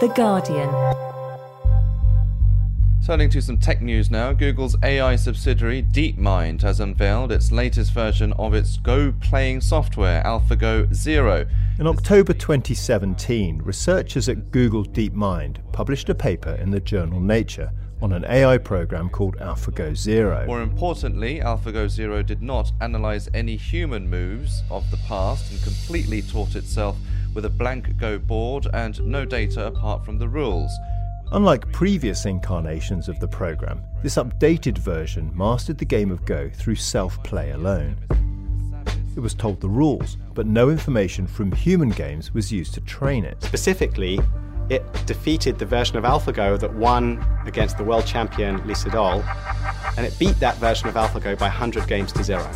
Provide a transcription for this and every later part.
The Guardian. Turning to some tech news now, Google's AI subsidiary DeepMind has unveiled its latest version of its Go playing software, AlphaGo Zero. In October 2017, researchers at Google DeepMind published a paper in the journal Nature on an AI program called AlphaGo Zero. More importantly, AlphaGo Zero did not analyze any human moves of the past and completely taught itself with a blank Go board and no data apart from the rules. Unlike previous incarnations of the program, this updated version mastered the game of Go through self play alone. It was told the rules, but no information from human games was used to train it. Specifically, it defeated the version of AlphaGo that won against the world champion Lee Sedol, and it beat that version of AlphaGo by 100 games to zero.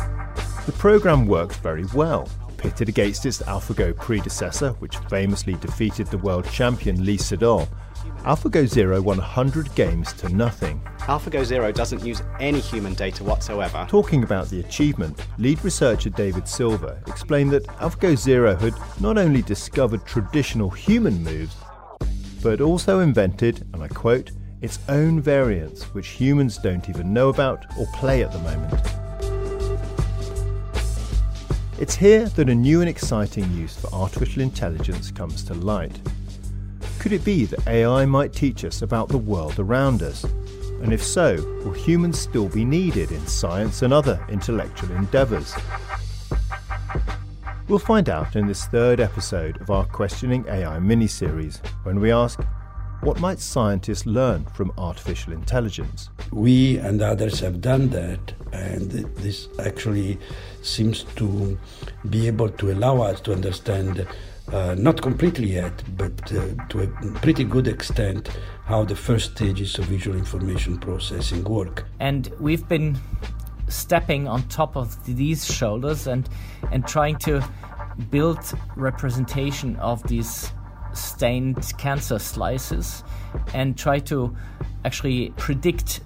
The program worked very well, pitted against its AlphaGo predecessor, which famously defeated the world champion Lee Sedol AlphaGo Zero won 100 games to nothing. AlphaGo Zero doesn't use any human data whatsoever. Talking about the achievement, lead researcher David Silver explained that AlphaGo Zero had not only discovered traditional human moves, but also invented, and I quote, its own variants which humans don't even know about or play at the moment. It's here that a new and exciting use for artificial intelligence comes to light. Could it be that AI might teach us about the world around us? And if so, will humans still be needed in science and other intellectual endeavours? We'll find out in this third episode of our Questioning AI mini series when we ask what might scientists learn from artificial intelligence? We and others have done that, and this actually seems to be able to allow us to understand uh, not completely yet, but uh, to a pretty good extent, how the first stages of visual information processing work. And we've been stepping on top of these shoulders and and trying to build representation of these stained cancer slices and try to actually predict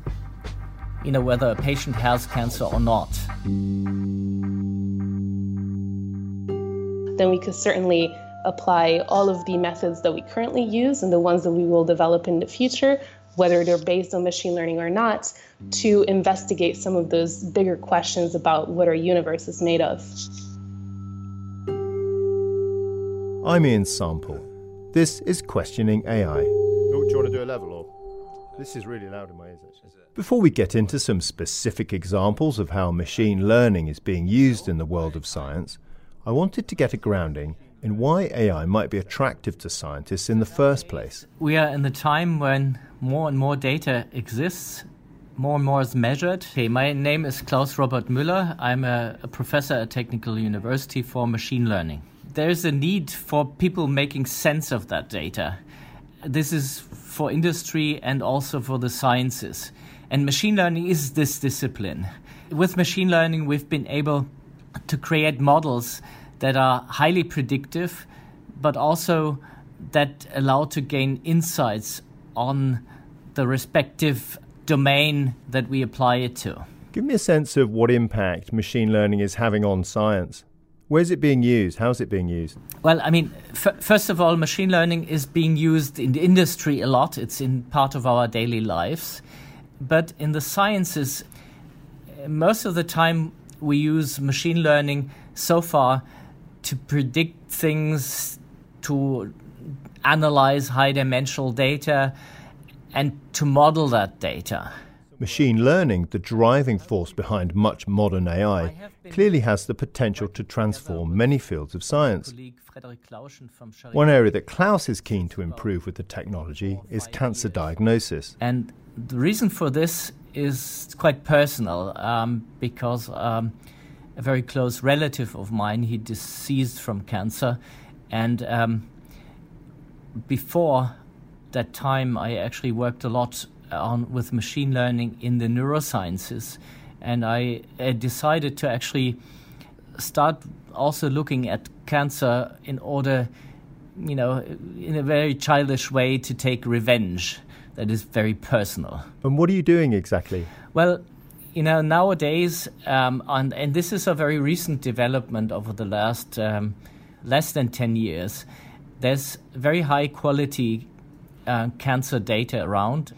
you know whether a patient has cancer or not then we could certainly apply all of the methods that we currently use and the ones that we will develop in the future, whether they're based on machine learning or not, to investigate some of those bigger questions about what our universe is made of. I'm Ian Sample. This is Questioning AI. Oh, do you want to do a level or? This is really loud in my ears. Before we get into some specific examples of how machine learning is being used in the world of science, I wanted to get a grounding in why AI might be attractive to scientists in the first place. We are in the time when more and more data exists. More and more is measured. Okay, my name is Klaus Robert Müller. I'm a, a professor at Technical University for machine learning. There's a need for people making sense of that data. This is for industry and also for the sciences. And machine learning is this discipline. With machine learning, we've been able to create models that are highly predictive, but also that allow to gain insights on the respective domain that we apply it to. Give me a sense of what impact machine learning is having on science. Where's it being used? How's it being used? Well, I mean, f- first of all, machine learning is being used in the industry a lot. It's in part of our daily lives. But in the sciences, most of the time we use machine learning so far to predict things, to analyze high dimensional data, and to model that data. Machine learning, the driving force behind much modern AI, clearly has the potential to transform many fields of science. One area that Klaus is keen to improve with the technology is cancer diagnosis. And the reason for this is quite personal um, because um, a very close relative of mine. He deceased from cancer, and um, before that time, I actually worked a lot on with machine learning in the neurosciences, and I, decided to actually start also looking at cancer in order, you know, in a very childish way to take revenge. That is very personal. And what are you doing exactly? Well, you know, nowadays, um, and, and this is a very recent development over the last um, less than 10 years, there's very high quality uh, cancer data around.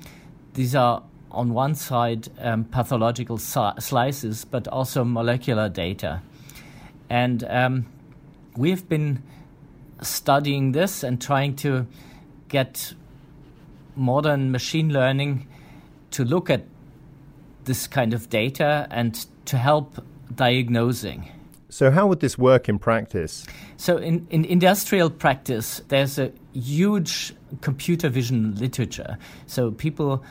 These are on one side um, pathological slices, but also molecular data. And um, we've been studying this and trying to get modern machine learning to look at this kind of data and to help diagnosing. So, how would this work in practice? So, in, in industrial practice, there's a huge computer vision literature. So, people,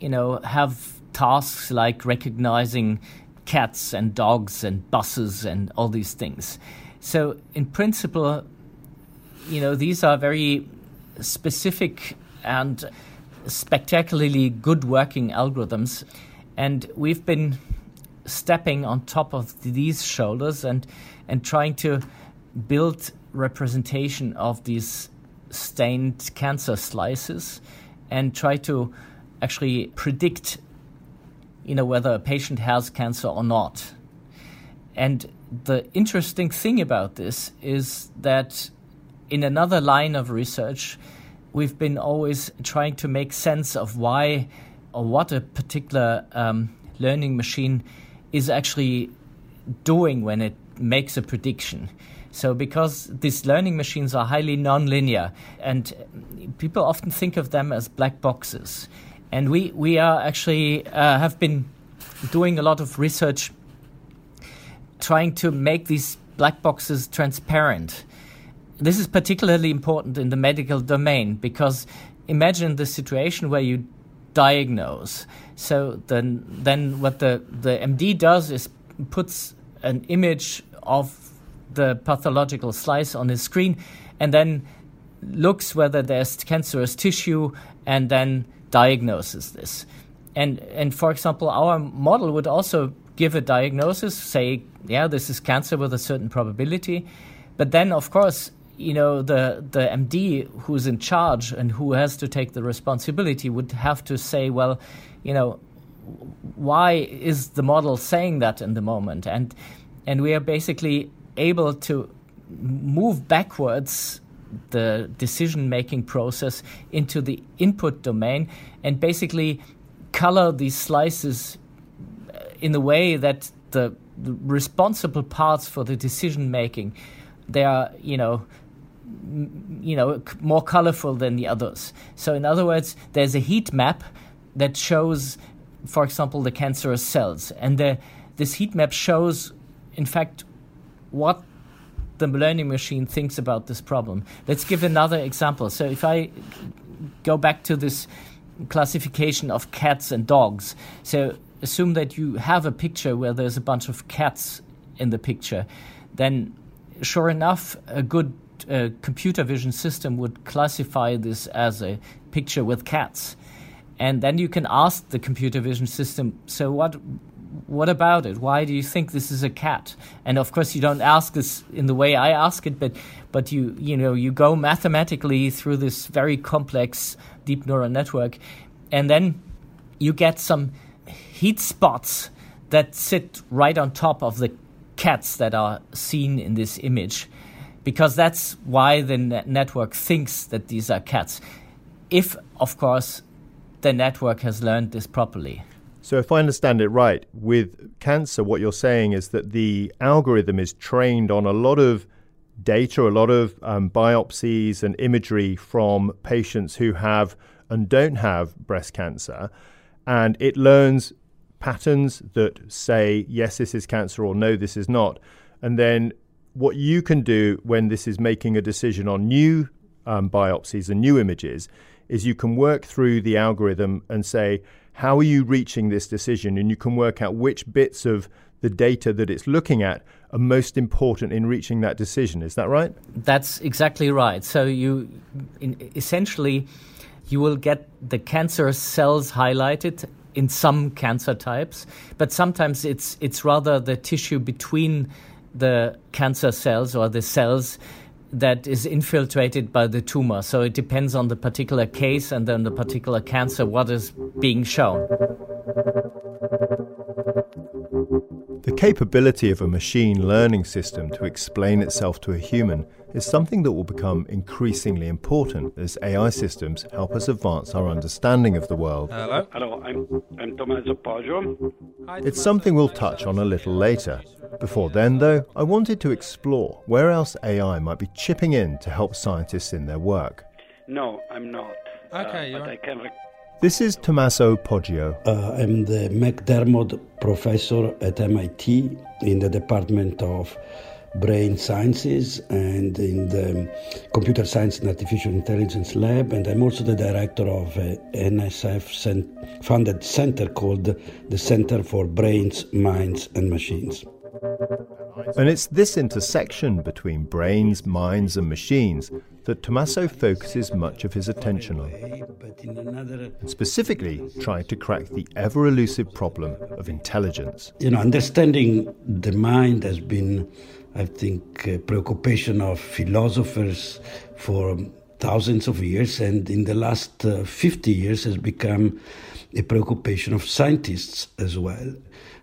you know, have tasks like recognizing cats and dogs and buses and all these things. So, in principle, you know, these are very specific and spectacularly good working algorithms. And we've been stepping on top of these shoulders and, and trying to build representation of these stained cancer slices and try to actually predict you know whether a patient has cancer or not and the interesting thing about this is that in another line of research, we've been always trying to make sense of why or what a particular um, learning machine is actually doing when it makes a prediction. So, because these learning machines are highly nonlinear, and people often think of them as black boxes, and we we are actually uh, have been doing a lot of research trying to make these black boxes transparent this is particularly important in the medical domain because imagine the situation where you diagnose. So then, then what the, the MD does is puts an image of the pathological slice on his screen and then looks whether there's cancerous tissue and then diagnoses this. And, and for example, our model would also give a diagnosis, say, yeah, this is cancer with a certain probability. But then, of course, you know the the MD who's in charge and who has to take the responsibility would have to say, well, you know, why is the model saying that in the moment? And and we are basically able to move backwards the decision making process into the input domain and basically color these slices uh, in the way that the, the responsible parts for the decision making they are you know you know more colorful than the others. So in other words, there's a heat map that shows, for example, the cancerous cells, and the, this heat map shows, in fact, what the learning machine thinks about this problem. Let's give another example. So if I go back to this classification of cats and dogs, so assume that you have a picture where there's a bunch of cats in the picture, then sure enough, a good uh, computer vision system would classify this as a picture with cats. And then you can ask the computer vision system, so what what about it? Why do you think this is a cat? And of course, you don't ask this in the way I ask it, but but you you know you go mathematically through this very complex deep neural network, and then you get some heat spots that sit right on top of the cats that are seen in this image because that's why the network thinks that these are cats. If, of course, the network has learned this properly. So, if I understand it right, with cancer, what you're saying is that the algorithm is trained on a lot of data, a lot of um, biopsies and imagery from patients who have and don't have breast cancer, and it learns patterns that say, yes, this is cancer, or no, this is not. And then what you can do when this is making a decision on new um, biopsies and new images is you can work through the algorithm and say, how are you reaching this decision? And you can work out which bits of the data that it's looking at are most important in reaching that decision. Is that right? That's exactly right. So you in, essentially you will get the cancer cells highlighted in some cancer types, but sometimes it's it's rather the tissue between the cancer cells or the cells that is infiltrated by the tumor. So it depends on the particular case and then the particular cancer what is being shown. The capability of a machine learning system to explain itself to a human is something that will become increasingly important as AI systems help us advance our understanding of the world. Hello. Hello, I'm, I'm Tommaso Poggio. It's something we'll touch on a little later. Before then, though, I wanted to explore where else AI might be chipping in to help scientists in their work. No, I'm not. Okay, uh, you're but I can. Rec- This is Tommaso Poggio. Uh, I'm the McDermott Professor at MIT in the Department of Brain Sciences and in the Computer Science and Artificial Intelligence Lab, and I'm also the director of a NSF funded center called the Center for Brains, Minds, and Machines. And it's this intersection between brains, minds, and machines that Tommaso focuses much of his attention on, and specifically trying to crack the ever elusive problem of intelligence. You know, understanding the mind has been, I think, a preoccupation of philosophers for thousands of years, and in the last uh, 50 years has become a preoccupation of scientists as well.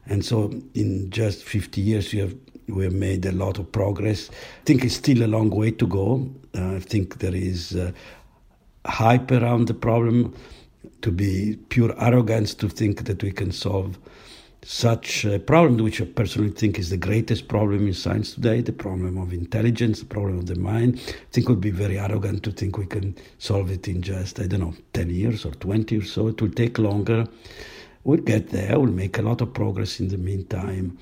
And so, in just 50 years, we have we have made a lot of progress. I think it's still a long way to go. Uh, I think there is uh, hype around the problem, to be pure arrogance to think that we can solve such a problem, which I personally think is the greatest problem in science today, the problem of intelligence, the problem of the mind. I think it would be very arrogant to think we can solve it in just, I don't know, 10 years or 20 or so. It will take longer. We'll get there, we'll make a lot of progress in the meantime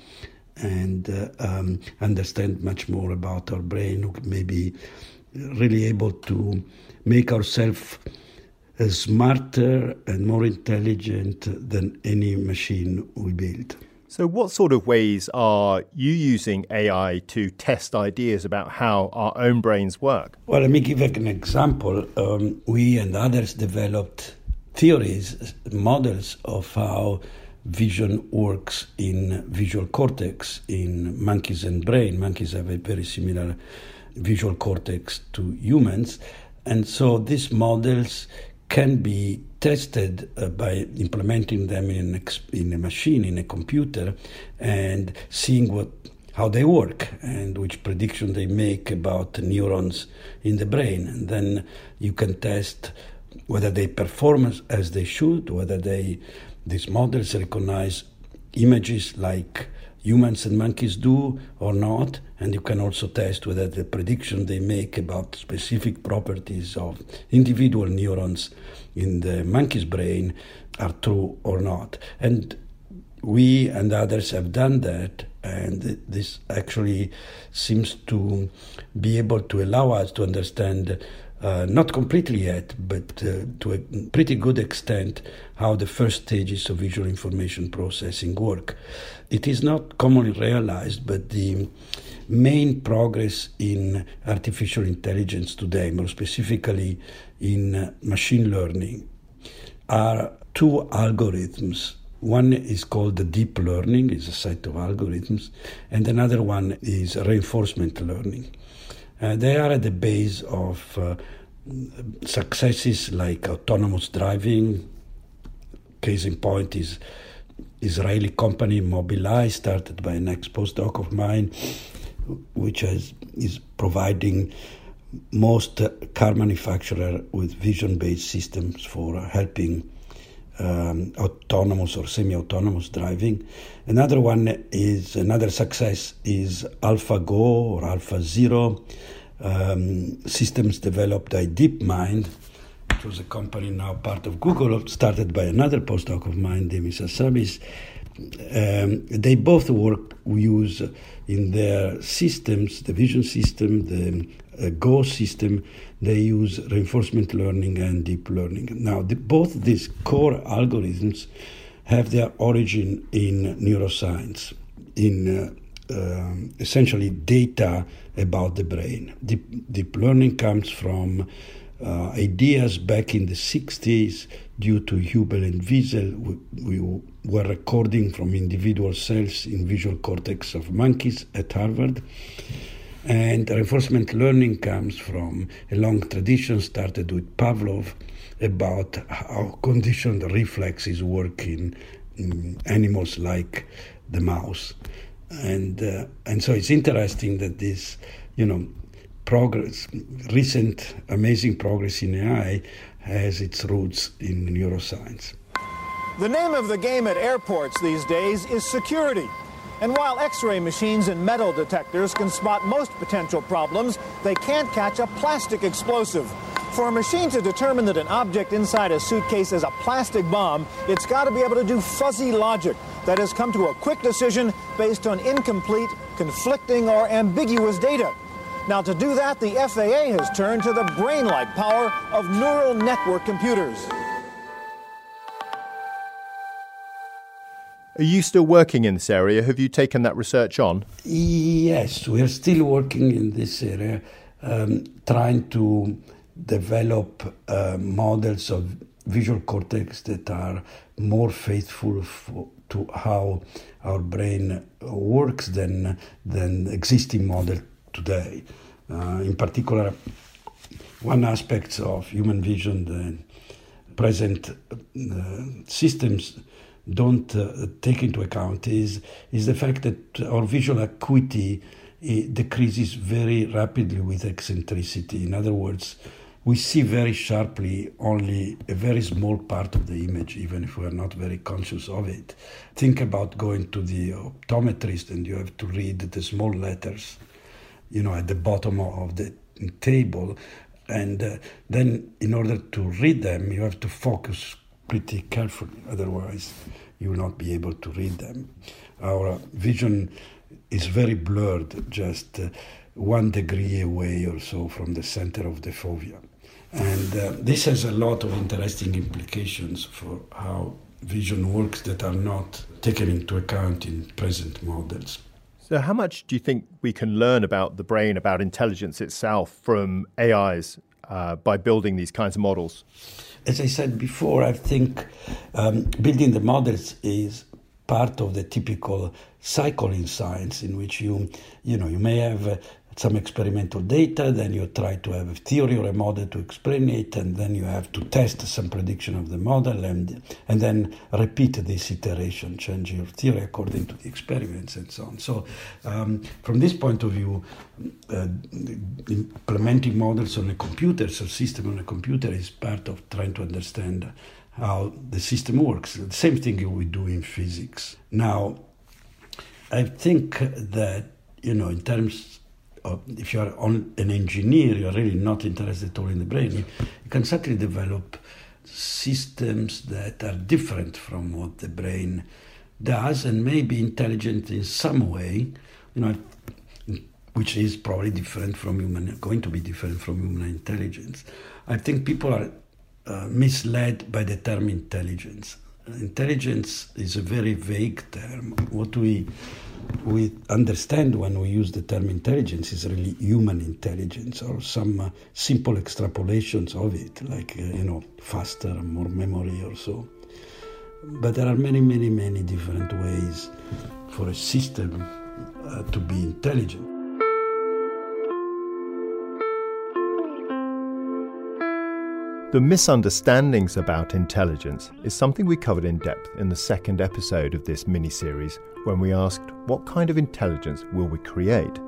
and uh, um, understand much more about our brain, maybe really able to make ourselves smarter and more intelligent than any machine we build. So, what sort of ways are you using AI to test ideas about how our own brains work? Well, let me give an example. Um, we and others developed theories, models of how vision works in visual cortex in monkeys and brain. Monkeys have a very similar visual cortex to humans. And so these models can be tested uh, by implementing them in, ex- in a machine, in a computer, and seeing what how they work and which prediction they make about neurons in the brain. And then you can test whether they perform as, as they should, whether they these models recognize images like humans and monkeys do or not, and you can also test whether the prediction they make about specific properties of individual neurons in the monkey's brain are true or not. And we and others have done that, and this actually seems to be able to allow us to understand uh, not completely yet, but uh, to a pretty good extent, how the first stages of visual information processing work. It is not commonly realized, but the main progress in artificial intelligence today, more specifically in uh, machine learning, are two algorithms. One is called the deep learning, is a set of algorithms, and another one is reinforcement learning. Uh, they are at the base of uh, successes like autonomous driving. Case in point is Israeli company Mobileye, started by an ex-postdoc of mine, which has, is providing most car manufacturer with vision-based systems for helping um, autonomous or semi-autonomous driving. Another one is another success is AlphaGo or AlphaZero um, systems developed by DeepMind, which was a company now part of Google, started by another postdoc of mine, Demis Hassabis. Um, they both work use in their systems, the vision system, the Go system, they use reinforcement learning and deep learning. Now, the, both these core algorithms have their origin in neuroscience, in uh, uh, essentially data about the brain. Deep, deep learning comes from uh, ideas back in the 60s due to Hubel and Wiesel. We, we, were recording from individual cells in visual cortex of monkeys at Harvard. And reinforcement learning comes from a long tradition started with Pavlov about how conditioned reflexes work in, in animals like the mouse. And, uh, and so it's interesting that this, you know, progress, recent amazing progress in AI has its roots in neuroscience. The name of the game at airports these days is security. And while x ray machines and metal detectors can spot most potential problems, they can't catch a plastic explosive. For a machine to determine that an object inside a suitcase is a plastic bomb, it's got to be able to do fuzzy logic that has come to a quick decision based on incomplete, conflicting, or ambiguous data. Now, to do that, the FAA has turned to the brain like power of neural network computers. Are you still working in this area? Have you taken that research on? Yes, we are still working in this area, um, trying to develop uh, models of visual cortex that are more faithful for, to how our brain works than than existing model today. Uh, in particular, one aspect of human vision, the present uh, systems don't uh, take into account is is the fact that our visual acuity decreases very rapidly with eccentricity. In other words, we see very sharply only a very small part of the image, even if we are not very conscious of it. Think about going to the optometrist and you have to read the small letters, you know, at the bottom of the table. And uh, then, in order to read them, you have to focus pretty carefully, otherwise, you will not be able to read them. Our vision is very blurred, just uh, one degree away or so from the center of the fovea. And uh, this has a lot of interesting implications for how vision works that are not taken into account in present models. So, how much do you think we can learn about the brain, about intelligence itself from AIs uh, by building these kinds of models? As I said before, I think um, building the models is part of the typical cycle in science, in which you, you know, you may have uh, some experimental data, then you try to have a theory or a model to explain it, and then you have to test some prediction of the model, and and then repeat this iteration, change your theory according to the experiments and so on. So, um, from this point of view, uh, implementing models on a computer, so system on a computer, is part of trying to understand how the system works. The same thing we do in physics. Now, I think that you know, in terms uh, if you are on an engineer, you are really not interested at all in the brain, you, you can certainly develop systems that are different from what the brain does and may be intelligent in some way, you know, which is probably different from human, going to be different from human intelligence. I think people are uh, misled by the term intelligence. Intelligence is a very vague term. What we we understand when we use the term intelligence is really human intelligence or some uh, simple extrapolations of it, like, uh, you know, faster, more memory or so. But there are many, many, many different ways for a system uh, to be intelligent. The misunderstandings about intelligence is something we covered in depth in the second episode of this mini series when we asked, What kind of intelligence will we create?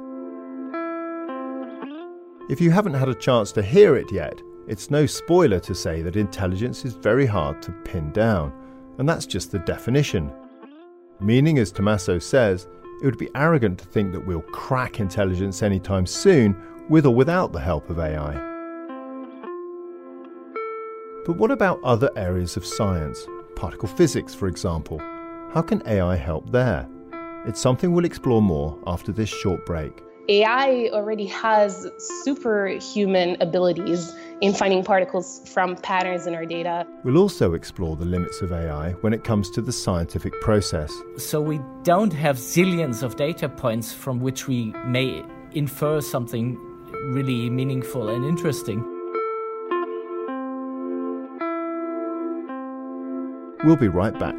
If you haven't had a chance to hear it yet, it's no spoiler to say that intelligence is very hard to pin down, and that's just the definition. Meaning, as Tommaso says, it would be arrogant to think that we'll crack intelligence anytime soon with or without the help of AI. But what about other areas of science? Particle physics, for example. How can AI help there? It's something we'll explore more after this short break. AI already has superhuman abilities in finding particles from patterns in our data. We'll also explore the limits of AI when it comes to the scientific process. So we don't have zillions of data points from which we may infer something really meaningful and interesting. We'll be right back.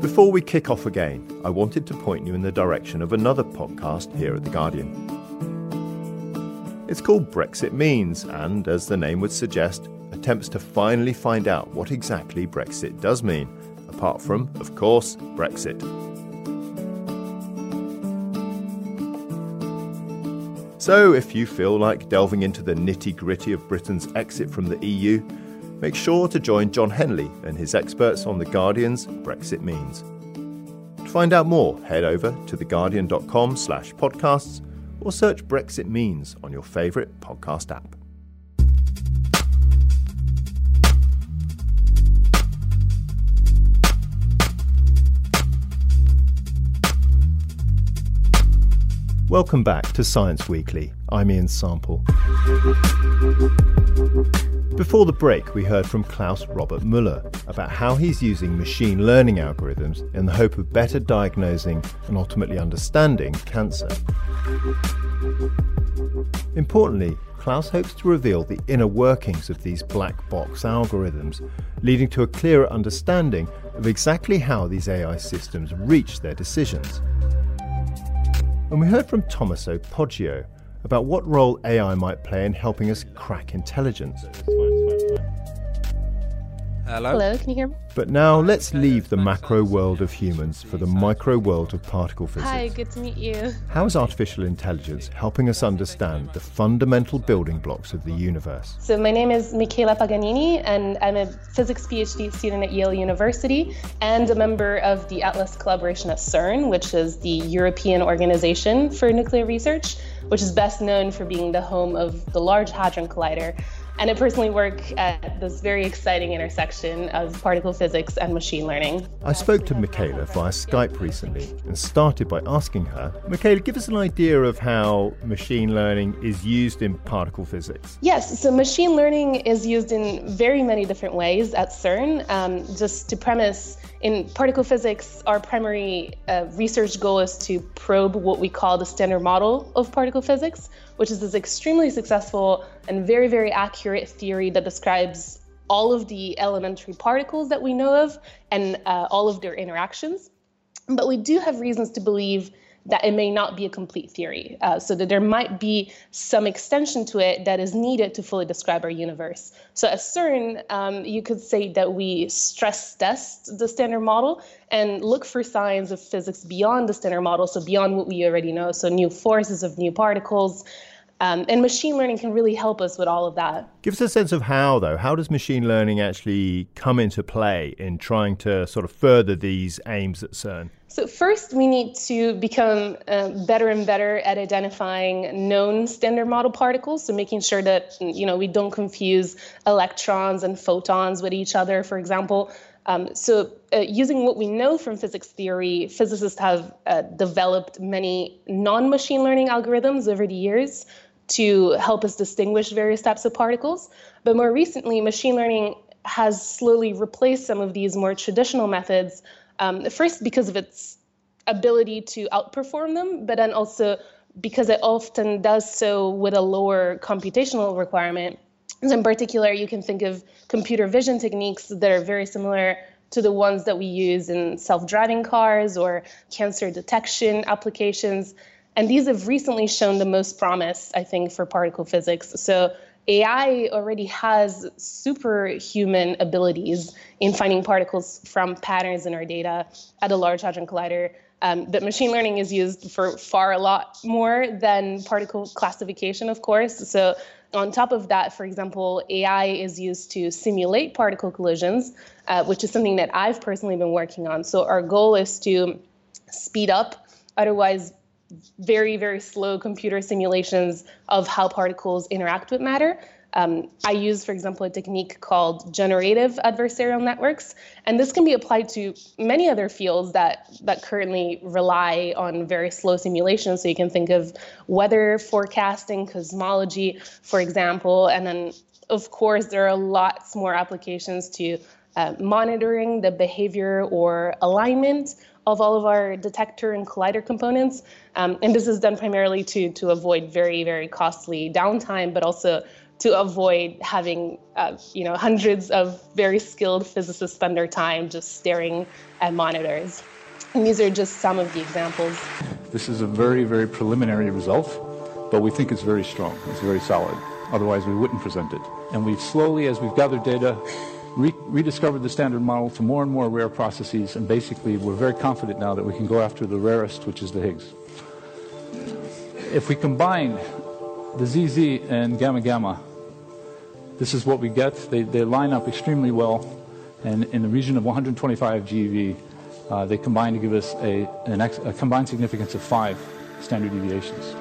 Before we kick off again, I wanted to point you in the direction of another podcast here at The Guardian. It's called Brexit Means, and as the name would suggest, attempts to finally find out what exactly Brexit does mean, apart from, of course, Brexit. So, if you feel like delving into the nitty gritty of Britain's exit from the EU, make sure to join Jon Henley and his experts on The Guardian's Brexit Means. To find out more, head over to theguardian.com slash podcasts or search Brexit Means on your favourite podcast app. Welcome back to Science Weekly. I'm Ian Sample. Before the break, we heard from Klaus Robert Müller about how he's using machine learning algorithms in the hope of better diagnosing and ultimately understanding cancer. Importantly, Klaus hopes to reveal the inner workings of these black box algorithms, leading to a clearer understanding of exactly how these AI systems reach their decisions. And we heard from Tommaso Poggio about what role AI might play in helping us crack intelligence. Hello? Hello, can you hear me? But now let's leave the macro world of humans for the micro world of particle physics. Hi, good to meet you. How is artificial intelligence helping us understand the fundamental building blocks of the universe? So, my name is Michela Paganini, and I'm a physics PhD student at Yale University and a member of the Atlas collaboration at CERN, which is the European Organization for Nuclear Research, which is best known for being the home of the Large Hadron Collider and I personally work at this very exciting intersection of particle physics and machine learning. I spoke to Michaela via Skype recently and started by asking her, Michaela, give us an idea of how machine learning is used in particle physics. Yes, so machine learning is used in very many different ways at CERN. Um, just to premise, in particle physics, our primary uh, research goal is to probe what we call the standard model of particle physics, which is this extremely successful and very, very accurate theory that describes all of the elementary particles that we know of and uh, all of their interactions. But we do have reasons to believe that it may not be a complete theory, uh, so that there might be some extension to it that is needed to fully describe our universe. So at CERN, um, you could say that we stress test the standard model and look for signs of physics beyond the standard model, so beyond what we already know, so new forces of new particles. Um, and machine learning can really help us with all of that. Give us a sense of how, though. How does machine learning actually come into play in trying to sort of further these aims at CERN? So first, we need to become uh, better and better at identifying known standard model particles. So making sure that you know we don't confuse electrons and photons with each other, for example. Um, so uh, using what we know from physics theory, physicists have uh, developed many non-machine learning algorithms over the years to help us distinguish various types of particles. But more recently, machine learning has slowly replaced some of these more traditional methods um, first, because of its ability to outperform them, but then also because it often does so with a lower computational requirement. So in particular, you can think of computer vision techniques that are very similar to the ones that we use in self driving cars or cancer detection applications. And these have recently shown the most promise, I think, for particle physics. So AI already has superhuman abilities in finding particles from patterns in our data at a Large Hadron Collider. Um, but machine learning is used for far a lot more than particle classification, of course. So, on top of that, for example, AI is used to simulate particle collisions, uh, which is something that I've personally been working on. So, our goal is to speed up otherwise very, very slow computer simulations of how particles interact with matter. Um, I use, for example, a technique called generative adversarial networks, and this can be applied to many other fields that that currently rely on very slow simulations. So you can think of weather forecasting, cosmology, for example, and then of course there are lots more applications to uh, monitoring the behavior or alignment of all of our detector and collider components. Um, and this is done primarily to, to avoid very, very costly downtime, but also to avoid having uh, you know hundreds of very skilled physicists spend their time just staring at monitors. And these are just some of the examples. This is a very, very preliminary result. but we think it's very strong, it's very solid. Otherwise, we wouldn't present it. And we've slowly, as we've gathered data, re- rediscovered the standard model to more and more rare processes, and basically, we're very confident now that we can go after the rarest, which is the Higgs. If we combine the ZZ and gamma gamma, this is what we get. They, they line up extremely well, and in the region of 125 GeV, uh, they combine to give us a, a combined significance of five standard deviations.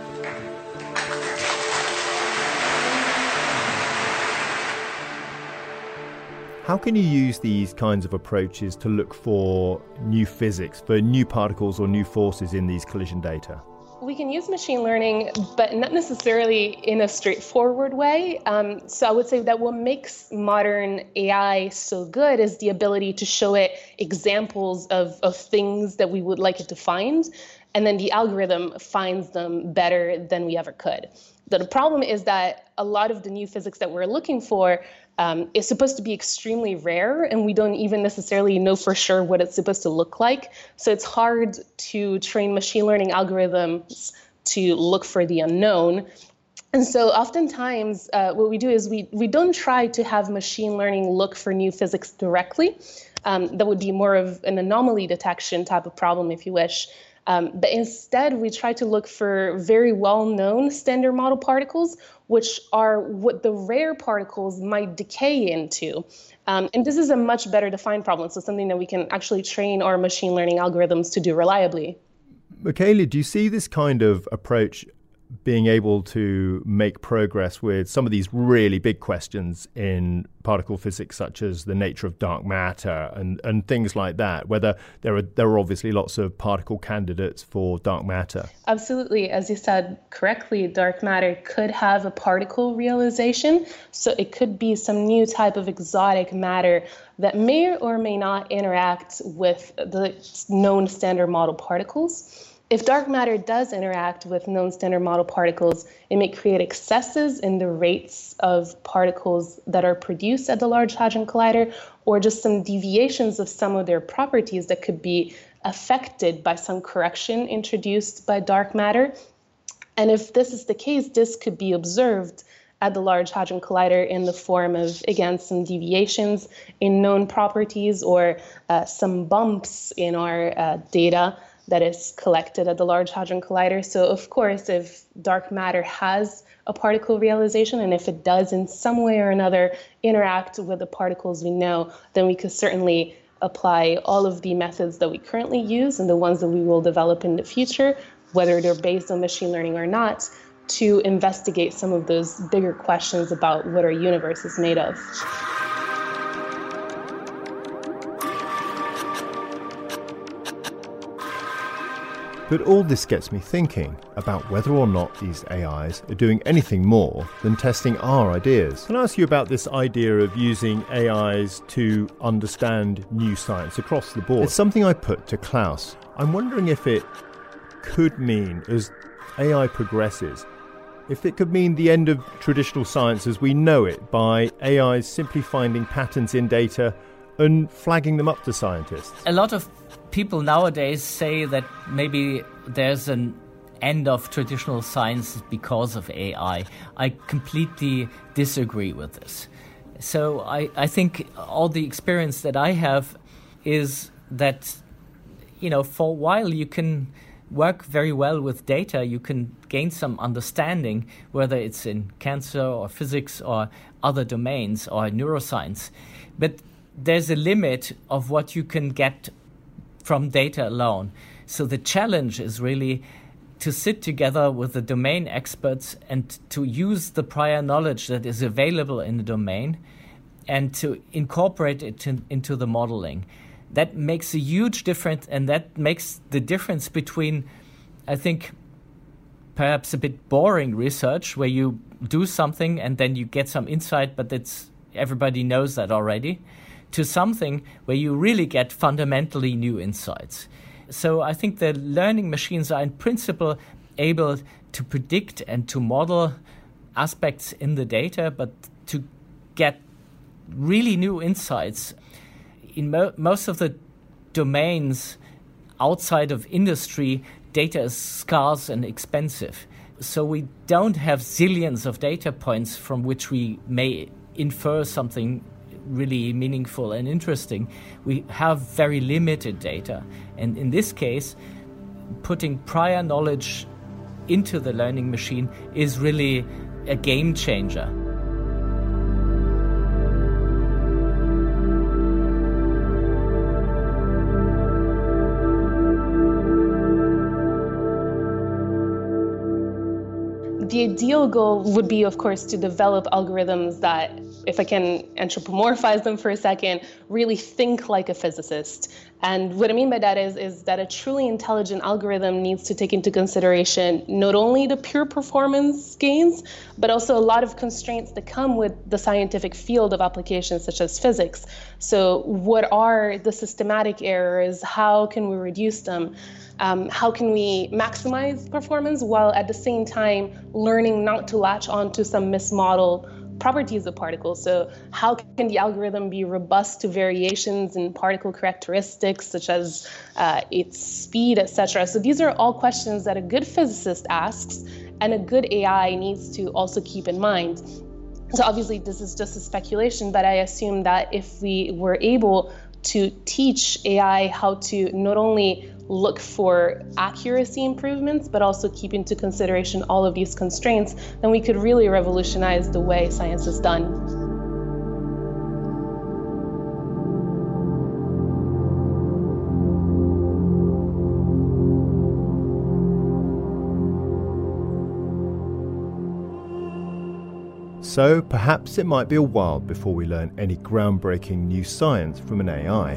How can you use these kinds of approaches to look for new physics, for new particles or new forces in these collision data? We can use machine learning, but not necessarily in a straightforward way. Um, so I would say that what makes modern AI so good is the ability to show it examples of, of things that we would like it to find, and then the algorithm finds them better than we ever could. The problem is that a lot of the new physics that we're looking for um, is supposed to be extremely rare, and we don't even necessarily know for sure what it's supposed to look like. So it's hard to train machine learning algorithms to look for the unknown. And so oftentimes, uh, what we do is we, we don't try to have machine learning look for new physics directly. Um, that would be more of an anomaly detection type of problem, if you wish. Um, but instead, we try to look for very well known standard model particles, which are what the rare particles might decay into. Um, and this is a much better defined problem. So, something that we can actually train our machine learning algorithms to do reliably. Michele, do you see this kind of approach being able to make progress with some of these really big questions in particle physics, such as the nature of dark matter and, and things like that, whether there are there are obviously lots of particle candidates for dark matter. Absolutely. As you said correctly, dark matter could have a particle realization. So it could be some new type of exotic matter that may or may not interact with the known standard model particles. If dark matter does interact with known standard model particles, it may create excesses in the rates of particles that are produced at the Large Hadron Collider, or just some deviations of some of their properties that could be affected by some correction introduced by dark matter. And if this is the case, this could be observed at the Large Hadron Collider in the form of, again, some deviations in known properties or uh, some bumps in our uh, data that is collected at the Large Hadron Collider. So, of course, if dark matter has a particle realization, and if it does in some way or another interact with the particles we know, then we could certainly apply all of the methods that we currently use and the ones that we will develop in the future, whether they're based on machine learning or not, to investigate some of those bigger questions about what our universe is made of. But all this gets me thinking about whether or not these AIs are doing anything more than testing our ideas. Can I ask you about this idea of using AIs to understand new science across the board? It's something I put to Klaus. I'm wondering if it could mean, as AI progresses, if it could mean the end of traditional science as we know it by AIs simply finding patterns in data and flagging them up to scientists. A lot of people nowadays say that maybe there's an end of traditional science because of AI. I completely disagree with this. So I, I think all the experience that I have is that, you know, for a while you can work very well with data, you can gain some understanding, whether it's in cancer or physics or other domains or neuroscience. But there's a limit of what you can get from data alone. So the challenge is really to sit together with the domain experts and to use the prior knowledge that is available in the domain and to incorporate it in, into the modeling. That makes a huge difference, and that makes the difference between, I think, perhaps a bit boring research where you do something and then you get some insight, but it's everybody knows that already to something where you really get fundamentally new insights. So I think the learning machines are in principle able to predict and to model aspects in the data, but to get really new insights in mo- most of the domains outside of industry, data is scarce and expensive. So we don't have zillions of data points from which we may infer something really meaningful and interesting. We have very limited data. And in this case, putting prior knowledge into the learning machine is really a game changer. The ideal goal would be, of course, to develop algorithms that, if I can anthropomorphize them for a second, really think like a physicist. And what I mean by that is, is that a truly intelligent algorithm needs to take into consideration not only the pure performance gains, but also a lot of constraints that come with the scientific field of applications such as physics. So, what are the systematic errors? How can we reduce them? Um, how can we maximize performance while at the same time learning not to latch on to some mismodel properties of particles. So how can the algorithm be robust to variations in particle characteristics such as uh, its speed, etc. So these are all questions that a good physicist asks and a good AI needs to also keep in mind. So obviously this is just a speculation, but I assume that if we were able to teach AI how to not only look for accuracy improvements, but also keep into consideration all of these constraints, then we could really revolutionize the way science is done. So perhaps it might be a while before we learn any groundbreaking new science from an AI.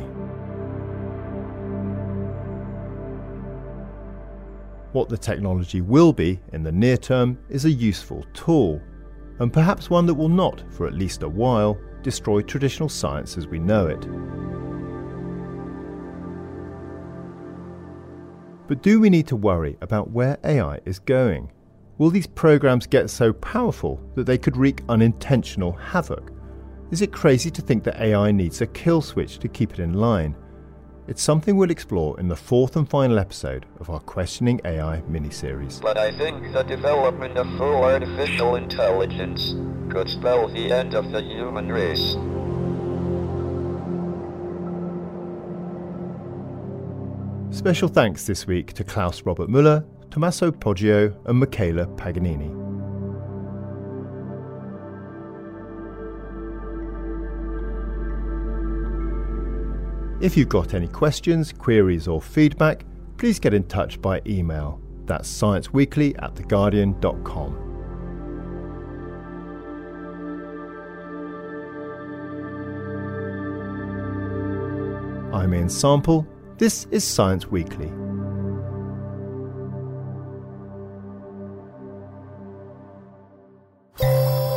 What the technology will be in the near term is a useful tool, and perhaps one that will not, for at least a while, destroy traditional science as we know it. But do we need to worry about where AI is going? Will these programs get so powerful that they could wreak unintentional havoc? Is it crazy to think that AI needs a kill switch to keep it in line? It's something we'll explore in the fourth and final episode of our Questioning AI mini-series. But I think the development of full artificial intelligence could spell the end of the human race. Special thanks this week to Klaus Robert Müller, Tommaso Poggio, and Michaela Paganini. If you've got any questions, queries, or feedback, please get in touch by email. That's scienceweekly at theguardian.com. I'm Ian Sample. This is Science Weekly.